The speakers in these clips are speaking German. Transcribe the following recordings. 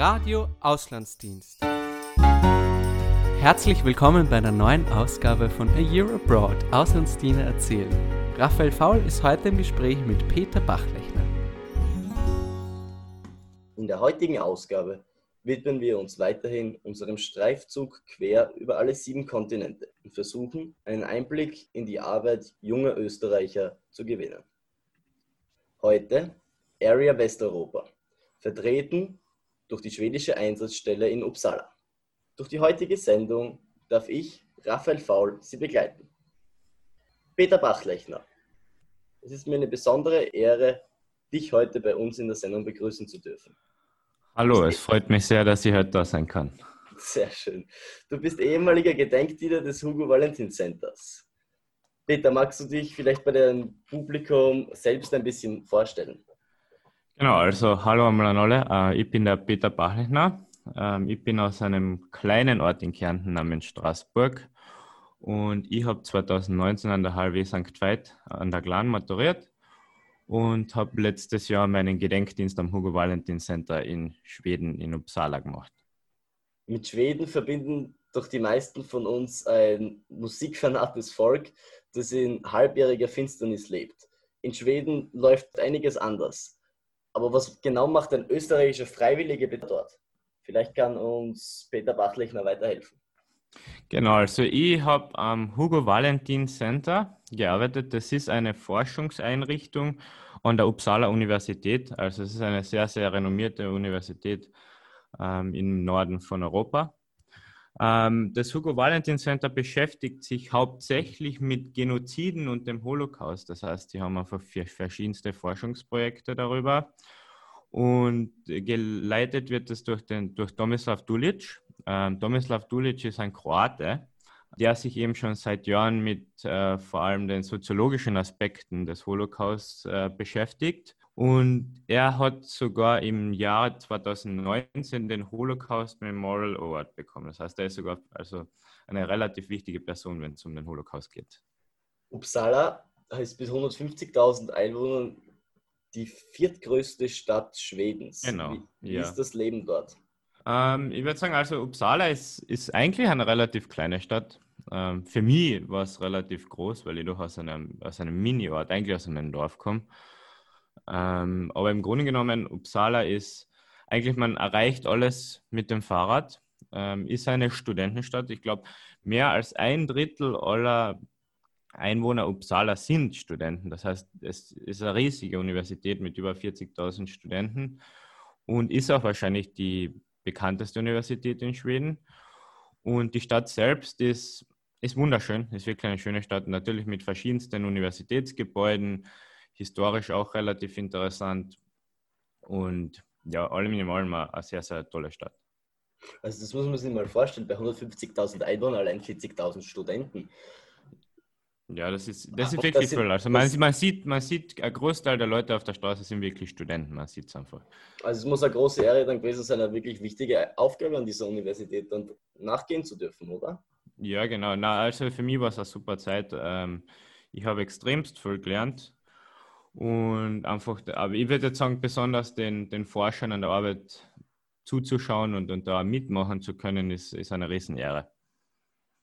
Radio Auslandsdienst. Herzlich willkommen bei einer neuen Ausgabe von A Year Abroad Auslandsdiener erzählen. Raphael Faul ist heute im Gespräch mit Peter Bachlechner. In der heutigen Ausgabe widmen wir uns weiterhin unserem Streifzug quer über alle sieben Kontinente und versuchen, einen Einblick in die Arbeit junger Österreicher zu gewinnen. Heute Area Westeuropa, vertreten durch die schwedische Einsatzstelle in Uppsala. Durch die heutige Sendung darf ich, Raphael Faul, Sie begleiten. Peter Bachlechner, es ist mir eine besondere Ehre, dich heute bei uns in der Sendung begrüßen zu dürfen. Hallo, es freut mich sehr, dass ich heute da sein kann. Sehr schön. Du bist ehemaliger Gedenkdiener des Hugo Valentin Centers. Peter, magst du dich vielleicht bei dem Publikum selbst ein bisschen vorstellen? Genau, also hallo einmal an alle. Äh, ich bin der Peter Bachlechner. Ähm, ich bin aus einem kleinen Ort in Kärnten namens Straßburg und ich habe 2019 an der HLW St. Veit an der Glan maturiert und habe letztes Jahr meinen Gedenkdienst am Hugo Valentin Center in Schweden, in Uppsala gemacht. Mit Schweden verbinden doch die meisten von uns ein musikfanates Volk, das in halbjähriger Finsternis lebt. In Schweden läuft einiges anders. Aber was genau macht ein österreichischer Freiwilliger dort? Vielleicht kann uns Peter Bachlechner weiterhelfen. Genau, also ich habe am Hugo Valentin Center gearbeitet. Das ist eine Forschungseinrichtung an der Uppsala Universität. Also es ist eine sehr, sehr renommierte Universität ähm, im Norden von Europa. Ähm, das Hugo Valentin Center beschäftigt sich hauptsächlich mit Genoziden und dem Holocaust. Das heißt, die haben einfach verschiedenste Forschungsprojekte darüber. Und geleitet wird es durch, den, durch Tomislav Dulic. Ähm, Tomislav Dulic ist ein Kroate, der sich eben schon seit Jahren mit äh, vor allem den soziologischen Aspekten des Holocaust äh, beschäftigt. Und er hat sogar im Jahr 2019 den Holocaust Memorial Award bekommen. Das heißt, er ist sogar also eine relativ wichtige Person, wenn es um den Holocaust geht. Uppsala heißt bis 150.000 Einwohner die viertgrößte Stadt Schwedens. Genau. Wie, wie ja. ist das Leben dort? Ähm, ich würde sagen, also Uppsala ist, ist eigentlich eine relativ kleine Stadt. Ähm, für mich war es relativ groß, weil ich doch aus einem, aus einem Mini-Ort, eigentlich aus einem Dorf komme. Ähm, aber im Grunde genommen, Uppsala ist eigentlich, man erreicht alles mit dem Fahrrad. Ähm, ist eine Studentenstadt. Ich glaube, mehr als ein Drittel aller Einwohner Uppsala sind Studenten. Das heißt, es ist eine riesige Universität mit über 40.000 Studenten und ist auch wahrscheinlich die bekannteste Universität in Schweden. Und die Stadt selbst ist, ist wunderschön, ist wirklich eine schöne Stadt, natürlich mit verschiedensten Universitätsgebäuden, historisch auch relativ interessant und ja, allem in allem eine sehr, sehr tolle Stadt. Also das muss man sich mal vorstellen, bei 150.000 Einwohnern allein 40.000 Studenten. Ja, das ist, das ist wirklich toll. Also man, man, sieht, man sieht, ein Großteil der Leute auf der Straße sind wirklich Studenten, man sieht es einfach. Also es muss eine große Ehre dann gewesen sein, eine wirklich wichtige Aufgabe an dieser Universität dann nachgehen zu dürfen, oder? Ja, genau. Na, also für mich war es eine super Zeit. Ähm, ich habe extremst viel gelernt und einfach, aber ich würde jetzt sagen, besonders den, den Forschern an der Arbeit zuzuschauen und, und da mitmachen zu können, ist, ist eine Riesenehre.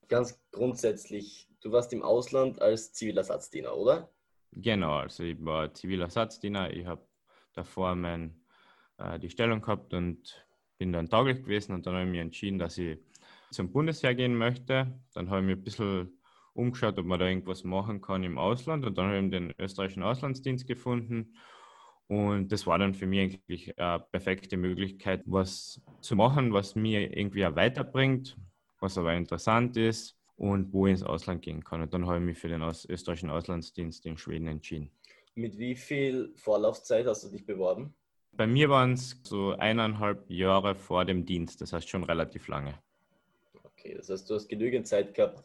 Ganz grundsätzlich Du warst im Ausland als Zivilersatzdiener, oder? Genau, also ich war Zivilersatzdiener. Ich habe davor mein, äh, die Stellung gehabt und bin dann tauglich gewesen und dann habe ich mich entschieden, dass ich zum Bundesheer gehen möchte. Dann habe ich mir ein bisschen umgeschaut, ob man da irgendwas machen kann im Ausland und dann habe ich den österreichischen Auslandsdienst gefunden. Und das war dann für mich eigentlich eine perfekte Möglichkeit, was zu machen, was mir irgendwie auch weiterbringt, was aber interessant ist und wo ich ins Ausland gehen kann. Und dann habe ich mich für den Aus österreichischen Auslandsdienst in Schweden entschieden. Mit wie viel Vorlaufzeit hast du dich beworben? Bei mir waren es so eineinhalb Jahre vor dem Dienst, das heißt schon relativ lange. Okay, das heißt, du hast genügend Zeit gehabt,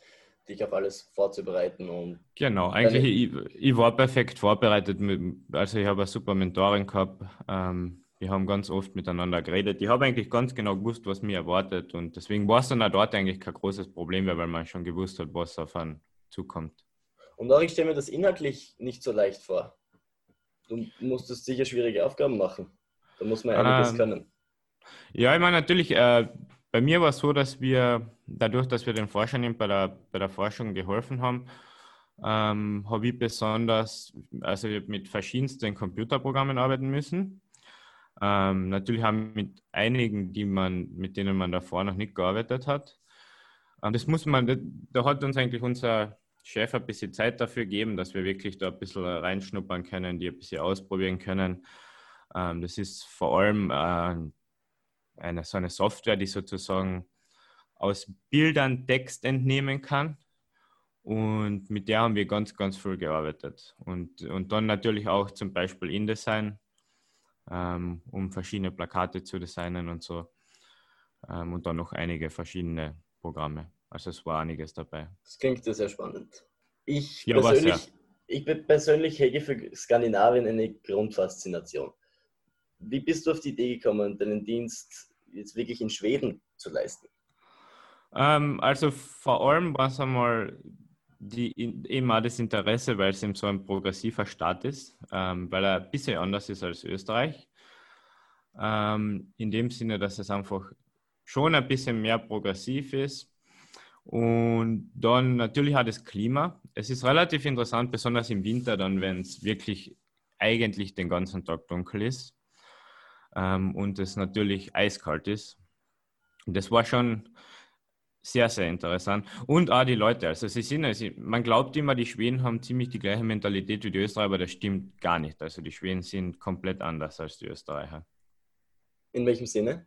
dich auf alles vorzubereiten. Und genau, eigentlich, ich, ich, war perfekt vorbereitet. Mit, also ich habe eine super Mentorin gehabt. Ähm, wir haben ganz oft miteinander geredet. Ich habe eigentlich ganz genau gewusst, was mir erwartet und deswegen war es dann auch dort eigentlich kein großes Problem weil man schon gewusst hat, was auf einen zukommt. Und auch ich stelle mir das inhaltlich nicht so leicht vor. Du musstest sicher schwierige Aufgaben machen. Da muss man einiges ähm, können. Ja, ich meine natürlich, äh, bei mir war es so, dass wir dadurch, dass wir den Forschern bei der, bei der Forschung geholfen haben, ähm, habe ich besonders, also ich mit verschiedensten Computerprogrammen arbeiten müssen. Ähm, natürlich haben mit einigen, die man, mit denen man davor noch nicht gearbeitet hat. Ähm, das muss man, da hat uns eigentlich unser Chef ein bisschen Zeit dafür gegeben, dass wir wirklich da ein bisschen reinschnuppern können, die ein bisschen ausprobieren können. Ähm, das ist vor allem äh, eine, so eine Software, die sozusagen aus Bildern Text entnehmen kann. Und mit der haben wir ganz, ganz viel gearbeitet. Und, und dann natürlich auch zum Beispiel InDesign, ähm, um verschiedene Plakate zu designen und so. Ähm, und dann noch einige verschiedene Programme. Also es war einiges dabei. Das klingt sehr spannend. Ich, ja, persönlich, ich persönlich hege für Skandinavien eine Grundfaszination. Wie bist du auf die Idee gekommen, deinen Dienst jetzt wirklich in Schweden zu leisten? Ähm, also vor allem war es einmal die, auch das Interesse, weil es eben so ein progressiver Staat ist, ähm, weil er ein bisschen anders ist als Österreich. Ähm, in dem Sinne, dass es einfach schon ein bisschen mehr progressiv ist. Und dann natürlich auch das Klima. Es ist relativ interessant, besonders im Winter, dann, wenn es wirklich eigentlich den ganzen Tag dunkel ist ähm, und es natürlich eiskalt ist. Das war schon sehr, sehr interessant. Und auch die Leute. Also sie sind, also man glaubt immer, die Schweden haben ziemlich die gleiche Mentalität wie die Österreicher, aber das stimmt gar nicht. Also die Schweden sind komplett anders als die Österreicher. In welchem Sinne?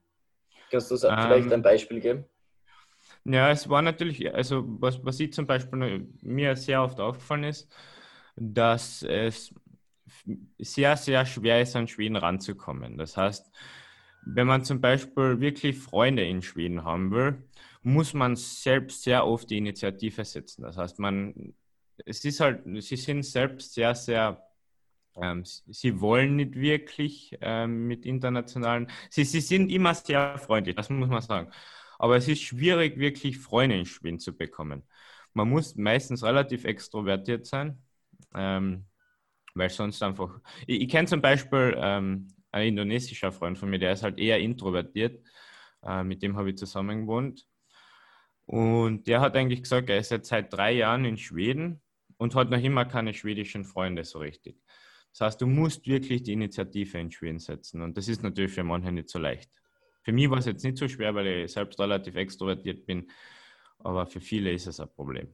Kannst du vielleicht ähm, ein Beispiel geben? Ja, es war natürlich, also was, was ich zum Beispiel mir sehr oft aufgefallen ist, dass es sehr, sehr schwer ist, an Schweden ranzukommen. Das heißt, wenn man zum Beispiel wirklich Freunde in Schweden haben will, muss man selbst sehr oft die Initiative setzen. Das heißt, man, es ist halt, sie sind selbst sehr, sehr, ähm, sie wollen nicht wirklich ähm, mit internationalen, sie, sie sind immer sehr freundlich, das muss man sagen. Aber es ist schwierig, wirklich Freunde in Schweden zu bekommen. Man muss meistens relativ extrovertiert sein, ähm, weil sonst einfach, ich, ich kenne zum Beispiel ähm, ein indonesischer Freund von mir, der ist halt eher introvertiert, äh, mit dem habe ich zusammen gewohnt und der hat eigentlich gesagt, er ist jetzt seit drei Jahren in Schweden und hat noch immer keine schwedischen Freunde so richtig. Das heißt, du musst wirklich die Initiative in Schweden setzen. Und das ist natürlich für manche nicht so leicht. Für mich war es jetzt nicht so schwer, weil ich selbst relativ extrovertiert bin. Aber für viele ist es ein Problem.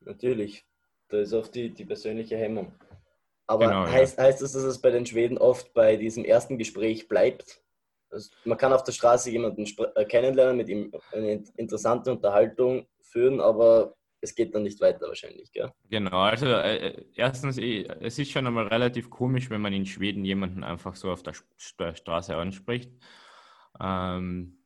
Natürlich. Da ist oft die, die persönliche Hemmung. Aber genau, heißt, ja. heißt das, dass es bei den Schweden oft bei diesem ersten Gespräch bleibt? Also man kann auf der Straße jemanden äh, kennenlernen, mit ihm eine interessante Unterhaltung führen, aber es geht dann nicht weiter wahrscheinlich, gell? Genau, also äh, äh erstens, es ist schon einmal relativ komisch, wenn man in Schweden jemanden einfach so auf der Straße anspricht. Ähm,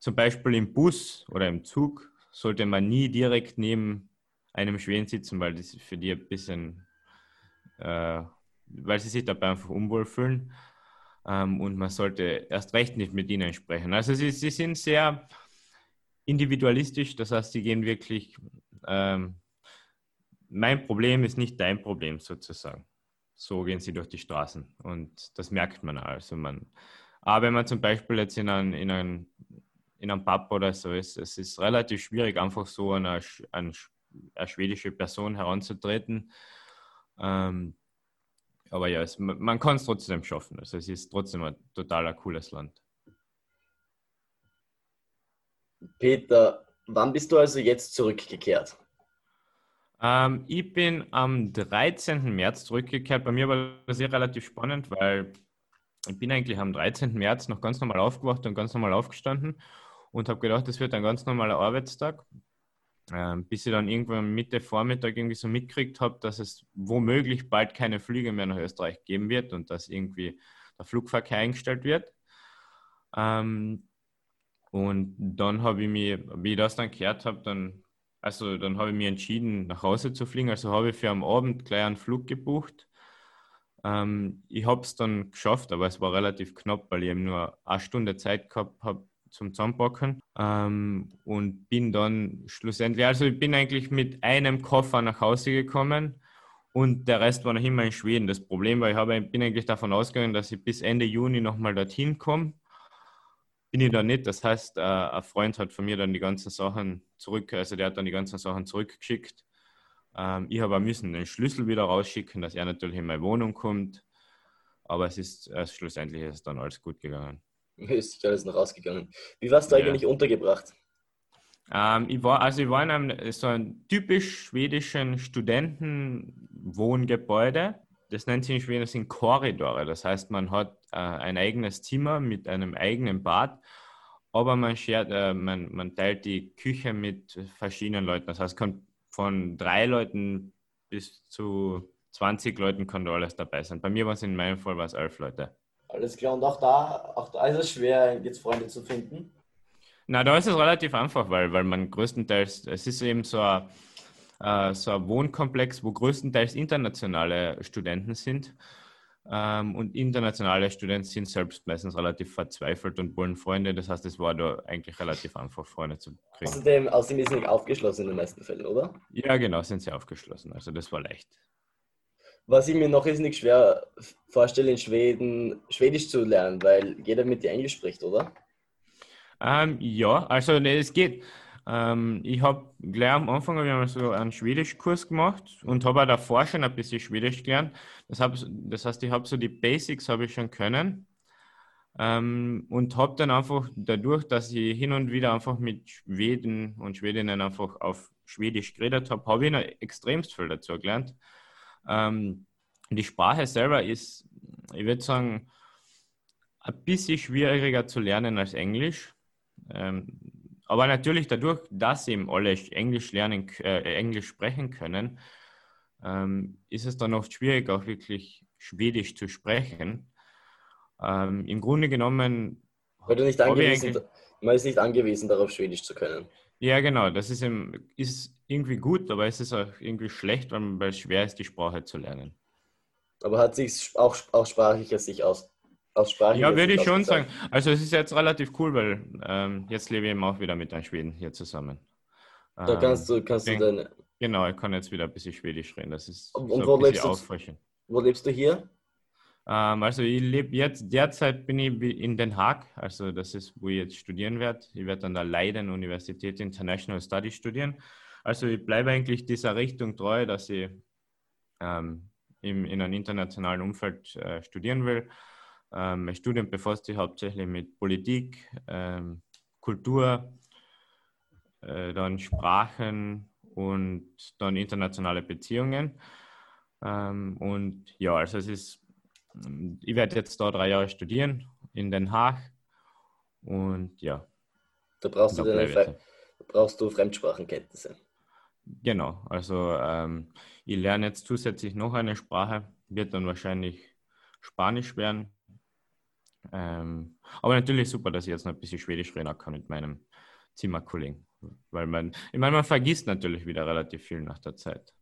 zum Beispiel im Bus oder im Zug sollte man nie direkt neben einem Schweden sitzen, weil das für die ein bisschen, äh, weil sie sich dabei einfach unwohl fühlen ähm, und man sollte erst recht nicht mit ihnen sprechen. Also sie, sie sind sehr individualistisch, das heißt, sie gehen wirklich, ähm, mein Problem ist nicht dein Problem sozusagen. So gehen sie durch die Straßen und das merkt man also. Man, aber wenn man zum Beispiel jetzt in einem, in einem, in einem Pub oder so ist, es ist relativ schwierig, einfach so an eine, eine, eine schwedische Person heranzutreten. Ähm, aber ja, es, man kann es trotzdem schaffen. Also es ist trotzdem ein total cooles Land. Peter, wann bist du also jetzt zurückgekehrt? Ähm, ich bin am 13. März zurückgekehrt. Bei mir war das ja relativ spannend, weil ich bin eigentlich am 13. März noch ganz normal aufgewacht und ganz normal aufgestanden und habe gedacht, das wird ein ganz normaler Arbeitstag. Ähm, bis ich dann irgendwann Mitte Vormittag irgendwie so mitgekriegt habe, dass es womöglich bald keine Flüge mehr nach Österreich geben wird und dass irgendwie der Flugverkehr eingestellt wird. Ähm, und dann habe ich mir, wie ich das dann gehört habe, dann, also dann habe ich mich entschieden, nach Hause zu fliegen. Also habe ich für am Abend gleich einen Flug gebucht. Ähm, ich habe es dann geschafft, aber es war relativ knapp, weil ich eben nur eine Stunde Zeit gehabt habe, zum Zusammenpacken ähm, und bin dann schlussendlich, also ich bin eigentlich mit einem Koffer nach Hause gekommen und der Rest war noch immer in Schweden. Das Problem war, ich habe, bin eigentlich davon ausgegangen, dass ich bis Ende Juni nochmal dorthin komme bin ich da nicht. Das heißt, äh, ein Freund hat von mir dann die ganzen Sachen zurück, also der hat dann die ganzen Sachen zurückgeschickt. Ähm, ich habe müssen den Schlüssel wieder rausschicken, dass er natürlich in meine Wohnung kommt. Aber es ist äh, schlussendlich ist dann alles gut gegangen. Ist alles noch rausgegangen. Wie warst du ja. eigentlich untergebracht? Ähm, ich war, also ich war in einem so einem typisch schwedischen Studentenwohngebäude. Das nennt sich in Schweden, das sind Korridore. Das heißt, man hat äh, ein eigenes Zimmer mit einem eigenen Bad, aber man, shared, äh, man, man teilt die Küche mit verschiedenen Leuten. Das heißt, kann von drei Leuten bis zu 20 Leuten kann da alles dabei sein. Bei mir war es in meinem Fall war es elf Leute. Alles klar. Und auch da, auch da ist es schwer, jetzt Freunde zu finden. Na, da ist es relativ einfach, weil, weil man größtenteils, es ist eben so ein, äh, so ein Wohnkomplex, wo größtenteils internationale Studenten sind. Ähm, und internationale Studenten sind selbst meistens relativ verzweifelt und wollen Freunde. Das heißt, es war da eigentlich relativ einfach, Freunde zu kriegen. Außerdem, außerdem ist es nicht aufgeschlossen in den meisten Fällen, oder? Ja, genau, sind sie aufgeschlossen. Also das war leicht. Was ich mir noch ist nicht schwer vorstelle, in Schweden Schwedisch zu lernen, weil jeder mit dir Englisch spricht, oder? Ähm, ja, also ne, es geht. Ähm, ich habe gleich am Anfang ich so einen Schwedischkurs gemacht und habe auch davor schon ein bisschen Schwedisch gelernt. Das, hab, das heißt, ich habe so die Basics habe ich schon können ähm, und habe dann einfach dadurch, dass ich hin und wieder einfach mit Schweden und Schwedinnen einfach auf Schwedisch geredet habe, habe ich noch extremst viel dazu gelernt. Ähm, die Sprache selber ist, ich würde sagen, ein bisschen schwieriger zu lernen als Englisch. Ähm, aber natürlich dadurch, dass eben alle Englisch lernen, äh, Englisch sprechen können, ähm, ist es dann oft schwierig, auch wirklich Schwedisch zu sprechen. Ähm, Im Grunde genommen. Weil du nicht angewiesen, man ist nicht angewiesen darauf, Schwedisch zu können. Ja, genau. Das ist, im, ist irgendwie gut, aber es ist auch irgendwie schlecht, weil, weil es schwer ist, die Sprache zu lernen. Aber hat sich auch, auch sprachlich sich aus, aus. Ja, würde ich schon sagen. Also es ist jetzt relativ cool, weil ähm, jetzt lebe ich eben auch wieder mit einem Schweden hier zusammen. Da kannst du, kannst denk, du deine. Genau, ich kann jetzt wieder ein bisschen Schwedisch reden. Das ist und, so und wo, lebst du, wo lebst du hier? Ähm, also ich lebe jetzt, derzeit bin ich in Den Haag, also das ist, wo ich jetzt studieren werde. Ich werde an der Leiden Universität International Studies studieren. Also ich bleibe eigentlich dieser Richtung treu, dass ich ähm, in, in einem internationalen Umfeld äh, studieren will. Ähm, mein Studium befasst sich hauptsächlich mit Politik, ähm, Kultur, äh, dann Sprachen und dann internationale Beziehungen. Ähm, und ja, also es ist, ich werde jetzt da drei Jahre studieren in Den Haag und ja. Da brauchst, du, da brauchst du Fremdsprachenkenntnisse. Genau, also ähm, ich lerne jetzt zusätzlich noch eine Sprache, wird dann wahrscheinlich Spanisch werden. Ähm, aber natürlich super, dass ich jetzt noch ein bisschen Schwedisch reden kann mit meinem Zimmerkollegen. Weil man, ich meine, man vergisst natürlich wieder relativ viel nach der Zeit.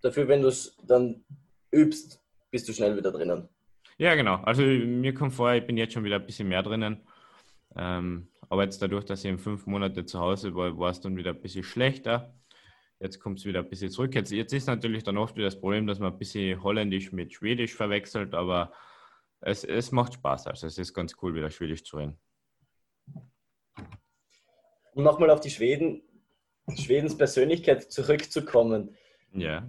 Dafür, wenn du es dann übst, bist du schnell wieder drinnen. Ja, genau. Also mir kommt vor, ich bin jetzt schon wieder ein bisschen mehr drinnen. Ähm, aber jetzt dadurch, dass ich in fünf Monate zu Hause war, war es dann wieder ein bisschen schlechter. Jetzt kommt es wieder ein bisschen zurück. Jetzt, jetzt ist natürlich dann oft wieder das Problem, dass man ein bisschen Holländisch mit Schwedisch verwechselt, aber es, es macht Spaß. Also es ist ganz cool, wieder Schwedisch zu reden. Um nochmal auf die Schweden, Schwedens Persönlichkeit zurückzukommen. Ja.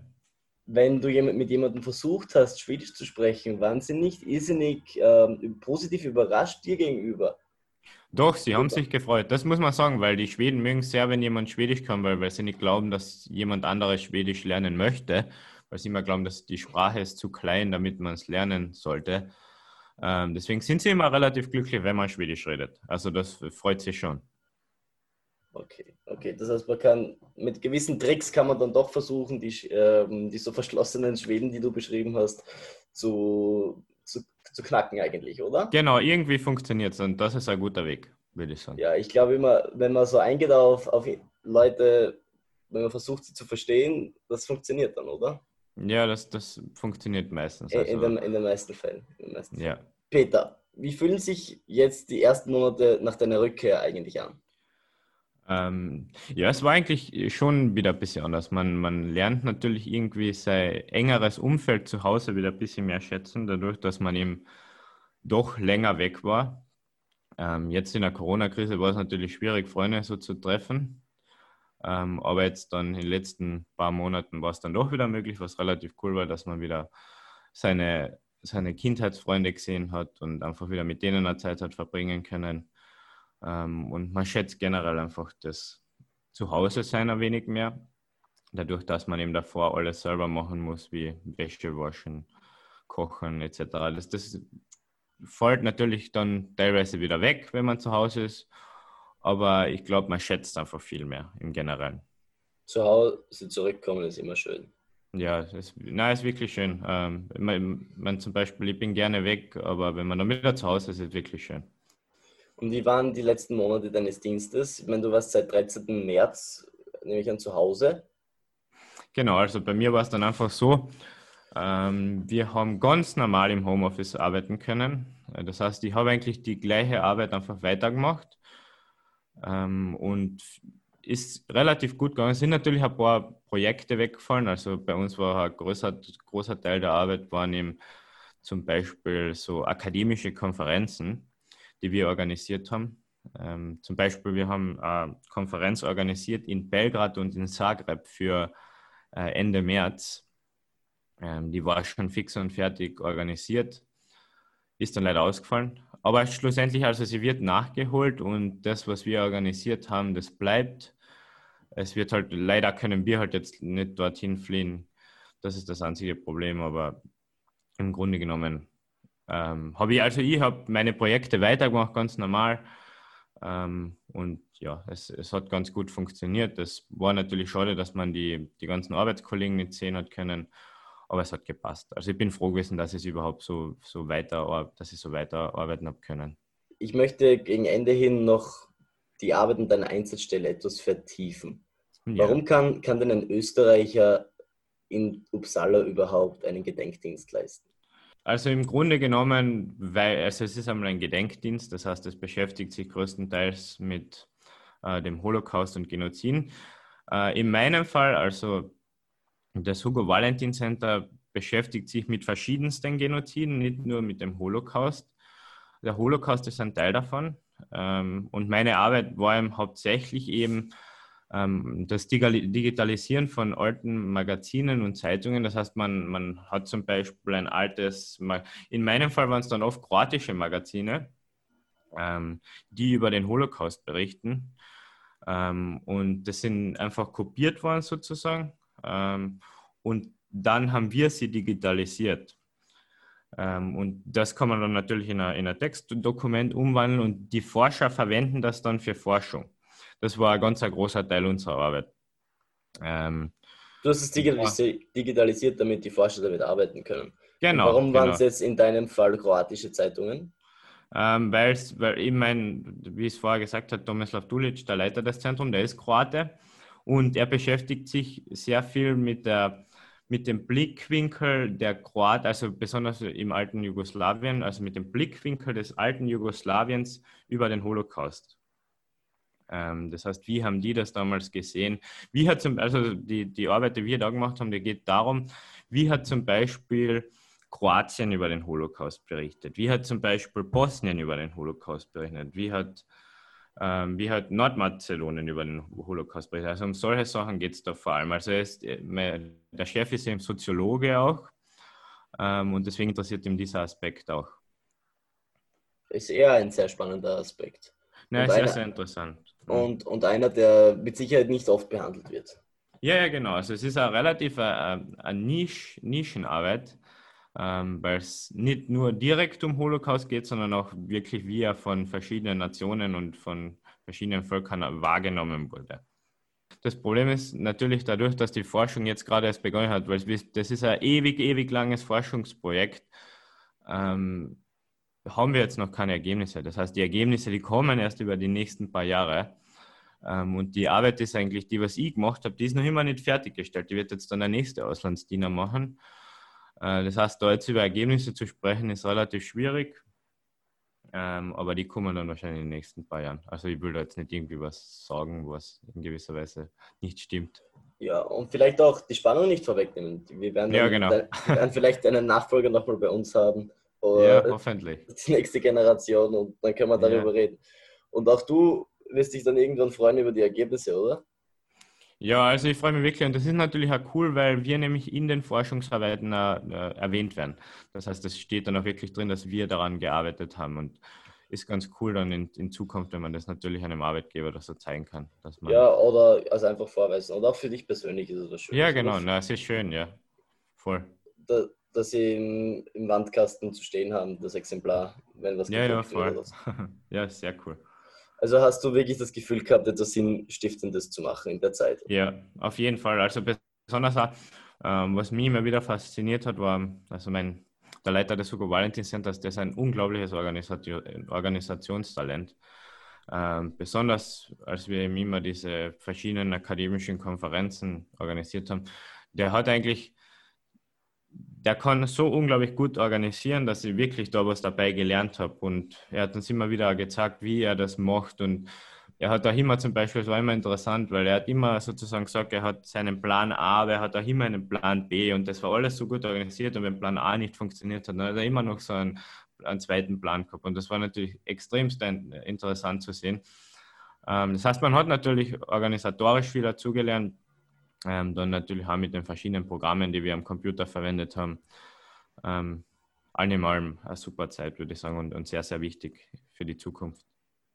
Wenn du mit jemandem versucht hast, Schwedisch zu sprechen, waren sie nicht irrsinnig ähm, positiv überrascht dir gegenüber? Doch, sie haben sich gefreut. Das muss man sagen, weil die Schweden mögen sehr, wenn jemand Schwedisch kann, weil, weil sie nicht glauben, dass jemand anderes Schwedisch lernen möchte, weil sie immer glauben, dass die Sprache ist zu klein, damit man es lernen sollte. Ähm, deswegen sind sie immer relativ glücklich, wenn man Schwedisch redet. Also das freut sie schon. Okay, okay. Das heißt, man kann mit gewissen Tricks kann man dann doch versuchen, die, ähm, die so verschlossenen Schweden, die du beschrieben hast, zu, zu zu knacken eigentlich, oder? Genau, irgendwie funktioniert es und das ist ein guter Weg, würde ich sagen. Ja, ich glaube immer, wenn man so eingeht auf, auf Leute, wenn man versucht, sie zu verstehen, das funktioniert dann, oder? Ja, das, das funktioniert meistens. Also. In, den, in den meisten Fällen. Den meisten ja. Fällen. Peter, wie fühlen sich jetzt die ersten Monate nach deiner Rückkehr eigentlich an? Ähm, ja, es war eigentlich schon wieder ein bisschen anders. Man, man lernt natürlich irgendwie sein engeres Umfeld zu Hause wieder ein bisschen mehr schätzen, dadurch, dass man eben doch länger weg war. Ähm, jetzt in der Corona-Krise war es natürlich schwierig, Freunde so zu treffen. Ähm, aber jetzt dann in den letzten paar Monaten war es dann doch wieder möglich, was relativ cool war, dass man wieder seine, seine Kindheitsfreunde gesehen hat und einfach wieder mit denen eine Zeit hat verbringen können. Ähm, und man schätzt generell einfach das Zuhause sein ein wenig mehr. Dadurch, dass man eben davor alles selber machen muss, wie Wäsche waschen, kochen etc. Das, das fällt natürlich dann teilweise wieder weg, wenn man zu Hause ist. Aber ich glaube, man schätzt einfach viel mehr im Generellen. Zu Hause zurückkommen ist immer schön. Ja, es, na, ist wirklich schön. Ähm, man, man, zum Beispiel, ich bin gerne weg, aber wenn man dann wieder zu Hause ist, ist es wirklich schön. Und wie waren die letzten Monate deines Dienstes? Ich meine, du warst seit 13. März, nehme ich an, zu Hause. Genau, also bei mir war es dann einfach so, ähm, wir haben ganz normal im Homeoffice arbeiten können. Das heißt, ich habe eigentlich die gleiche Arbeit einfach weitergemacht ähm, und ist relativ gut gegangen. Es sind natürlich ein paar Projekte weggefallen. Also bei uns war ein großer, großer Teil der Arbeit waren eben zum Beispiel so akademische Konferenzen, die wir organisiert haben. Ähm, zum Beispiel, wir haben eine Konferenz organisiert in Belgrad und in Zagreb für äh, Ende März. Ähm, die war schon fix und fertig organisiert, ist dann leider ausgefallen. Aber schlussendlich, also sie wird nachgeholt und das, was wir organisiert haben, das bleibt. Es wird halt, leider können wir halt jetzt nicht dorthin fliehen. Das ist das einzige Problem, aber im Grunde genommen ähm, habe ich, also ich habe meine Projekte weitergemacht, ganz normal. Ähm, und ja, es, es hat ganz gut funktioniert. Es war natürlich schade, dass man die, die ganzen Arbeitskollegen nicht sehen hat können, aber es hat gepasst. Also ich bin froh gewesen, dass ich überhaupt so, so weiter, dass ich so weiter arbeiten habe können. Ich möchte gegen Ende hin noch die Arbeit an deiner Einsatzstelle etwas vertiefen. Ja. Warum kann, kann denn ein Österreicher in Uppsala überhaupt einen Gedenkdienst leisten? Also im Grunde genommen, weil also es ist einmal ein Gedenkdienst, das heißt, es beschäftigt sich größtenteils mit äh, dem Holocaust und Genozid. Äh, in meinem Fall, also das Hugo Valentin Center beschäftigt sich mit verschiedensten Genoziden, nicht nur mit dem Holocaust. Der Holocaust ist ein Teil davon. Ähm, und meine Arbeit war eben hauptsächlich eben das Digitalisieren von alten Magazinen und Zeitungen. Das heißt, man, man hat zum Beispiel ein altes, in meinem Fall waren es dann oft kroatische Magazine, ähm, die über den Holocaust berichten. Ähm, und das sind einfach kopiert worden sozusagen. und dann haben wir sie digitalisiert. und das kann man dann natürlich in ein Textdokument umwandeln und die Forscher verwenden das dann für Forschung das war ein ganz ein großer Teil unserer Arbeit. Ähm, du hast es digitalisiert, damit die Forscher damit arbeiten können. Genau. Und warum genau. waren es jetzt in deinem Fall kroatische Zeitungen? Ähm, weil ich meine, wie es vorher gesagt hat, Tomislav Dulic, der Leiter des Zentrums, der ist Kroate und er beschäftigt sich sehr viel mit, der, mit dem Blickwinkel der Kroaten, also besonders im alten Jugoslawien, also mit dem Blickwinkel des alten Jugoslawiens über den Holocaust. Ähm, das heißt, wie haben die das damals gesehen? Wie hat zum, also die, die Arbeit, die wir da gemacht haben, die geht darum, wie hat zum Beispiel Kroatien über den Holocaust berichtet? Wie hat zum Beispiel Bosnien über den Holocaust berichtet? Wie hat, ähm, wie hat Nordmazedonien über den Holocaust berichtet? Also um solche Sachen geht es da vor allem. Also ist, äh, der Chef ist ja Soziologe auch ähm, und deswegen interessiert ihn dieser Aspekt auch. Ist eher ein sehr spannender Aspekt. Ja, sehr, sehr interessant. Mhm. und, und einer, der mit Sicherheit nicht oft behandelt wird. Ja, ja, genau. Also es ist eine relativ eine, äh, eine Nisch, Nischenarbeit, ähm, weil es nicht nur direkt um Holocaust geht, sondern auch wirklich, wie er von verschiedenen Nationen und von verschiedenen Völkern wahrgenommen wurde. Das Problem ist natürlich dadurch, dass die Forschung jetzt gerade erst begonnen hat, weil das ist ein ewig, ewig langes Forschungsprojekt. Ähm, haben wir jetzt noch keine Ergebnisse. Das heißt, die Ergebnisse, die kommen erst über die nächsten paar Jahre. Ähm, und die Arbeit ist eigentlich, die, was ich gemacht habe, die ist noch immer nicht fertiggestellt. Die wird jetzt dann der nächste Auslandsdiener machen. Äh, das heißt, da jetzt über Ergebnisse zu sprechen, ist relativ schwierig. Ähm, aber die kommen dann wahrscheinlich in den nächsten paar Jahren. Also ich will da jetzt nicht irgendwie was sagen, was in gewisser Weise nicht stimmt. Ja, und vielleicht auch die Spannung nicht vorwegnehmen. Wir werden, ja, genau. wir werden vielleicht einen Nachfolger nochmal bei uns haben ja, hoffentlich. Die nächste Generation und dann können wir darüber ja. reden. Und auch du wirst dich dann irgendwann freuen über die Ergebnisse, oder? Ja, also ich freue mich wirklich und das ist natürlich auch cool, weil wir nämlich in den Forschungsarbeiten äh, äh, erwähnt werden. Das heißt, es steht dann auch wirklich drin, dass wir daran gearbeitet haben und ist ganz cool dann in, in Zukunft, wenn man das natürlich einem Arbeitgeber das so zeigen kann. Dass man ja, oder also einfach vorweisen. Und auch für dich persönlich ist es das schön. Ja, genau, na, ist schön, ja. Voll. Da, dass sie im, im, Wandkasten zu stehen haben, das Exemplar, wenn was Ja, ja, voll. ja, sehr cool. Also hast du wirklich das Gefühl gehabt, etwas Sinnstiftendes zu machen in der Zeit? Ja, auf jeden Fall. Also besonders auch, ähm, was mich immer wieder fasziniert hat, war, also mein, der Leiter des Hugo Valentin Centers, der ist ein unglaubliches Organisationstalent. Ähm, besonders als wir ihm immer diese verschiedenen akademischen Konferenzen organisiert haben, der hat eigentlich der kann so unglaublich gut organisieren, dass ich wirklich da was dabei gelernt habe. Und er hat uns immer wieder gezeigt, wie er das macht. Und er hat auch immer zum Beispiel, es war immer interessant, weil er hat immer sozusagen gesagt, er hat seinen Plan A, aber er hat auch immer einen Plan B. Und das war alles so gut organisiert. Und wenn Plan A nicht funktioniert hat, dann hat er immer noch so einen, einen zweiten Plan gehabt. Und das war natürlich extremst interessant zu sehen. Ähm, das heißt, man hat natürlich organisatorisch viel dazugelernt ähm, dann natürlich auch mit den verschiedenen Programmen, die wir am Computer verwendet haben. Ähm, allem allem eine super Zeit, würde ich sagen, und, und sehr, sehr wichtig für die Zukunft.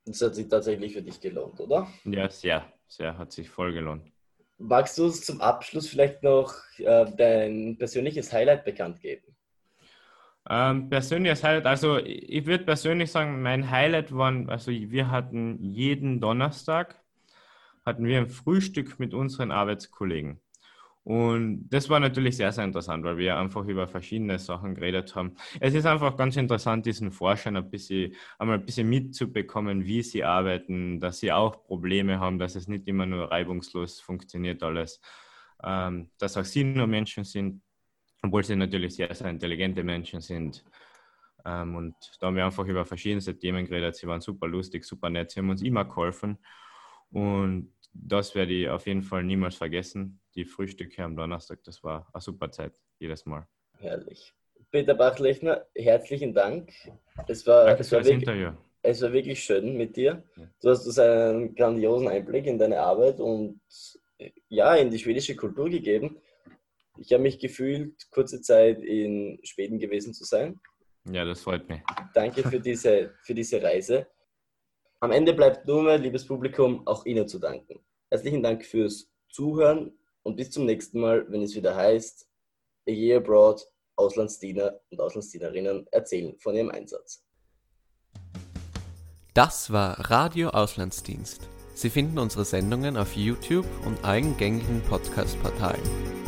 Das hat sich tatsächlich für dich gelohnt, oder? Ja, sehr, sehr, hat sich voll gelohnt. Magst du uns zum Abschluss vielleicht noch äh, dein persönliches Highlight bekannt geben? Ähm, persönliches Highlight, also ich würde persönlich sagen, mein Highlight waren, also wir hatten jeden Donnerstag hatten wir ein Frühstück mit unseren Arbeitskollegen. Und das war natürlich sehr, sehr interessant, weil wir einfach über verschiedene Sachen geredet haben. Es ist einfach ganz interessant, diesen Forschern ein bisschen, einmal ein bisschen mitzubekommen, wie sie arbeiten, dass sie auch Probleme haben, dass es nicht immer nur reibungslos funktioniert alles, ähm, dass auch sie nur Menschen sind, obwohl sie natürlich sehr, sehr intelligente Menschen sind. Ähm, und da haben wir einfach über verschiedenste Themen geredet. Sie waren super lustig, super nett, sie haben uns immer geholfen. Und das werde ich auf jeden Fall niemals vergessen. Die Frühstücke am Donnerstag, das war eine super Zeit, jedes Mal. Herrlich. Peter Bachlechner, herzlichen Dank. Es war, Danke es war, wirklich, es war wirklich schön mit dir. Du hast uns einen grandiosen Einblick in deine Arbeit und ja, in die schwedische Kultur gegeben. Ich habe mich gefühlt, kurze Zeit in Schweden gewesen zu sein. Ja, das freut mich. Danke für diese, für diese Reise. Am Ende bleibt nur mehr, liebes Publikum, auch Ihnen zu danken. Herzlichen Dank fürs Zuhören und bis zum nächsten Mal, wenn es wieder heißt, A Year Abroad, Auslandsdiener und Auslandsdienerinnen erzählen von ihrem Einsatz. Das war Radio Auslandsdienst. Sie finden unsere Sendungen auf YouTube und allen gängigen Podcast-Portalen.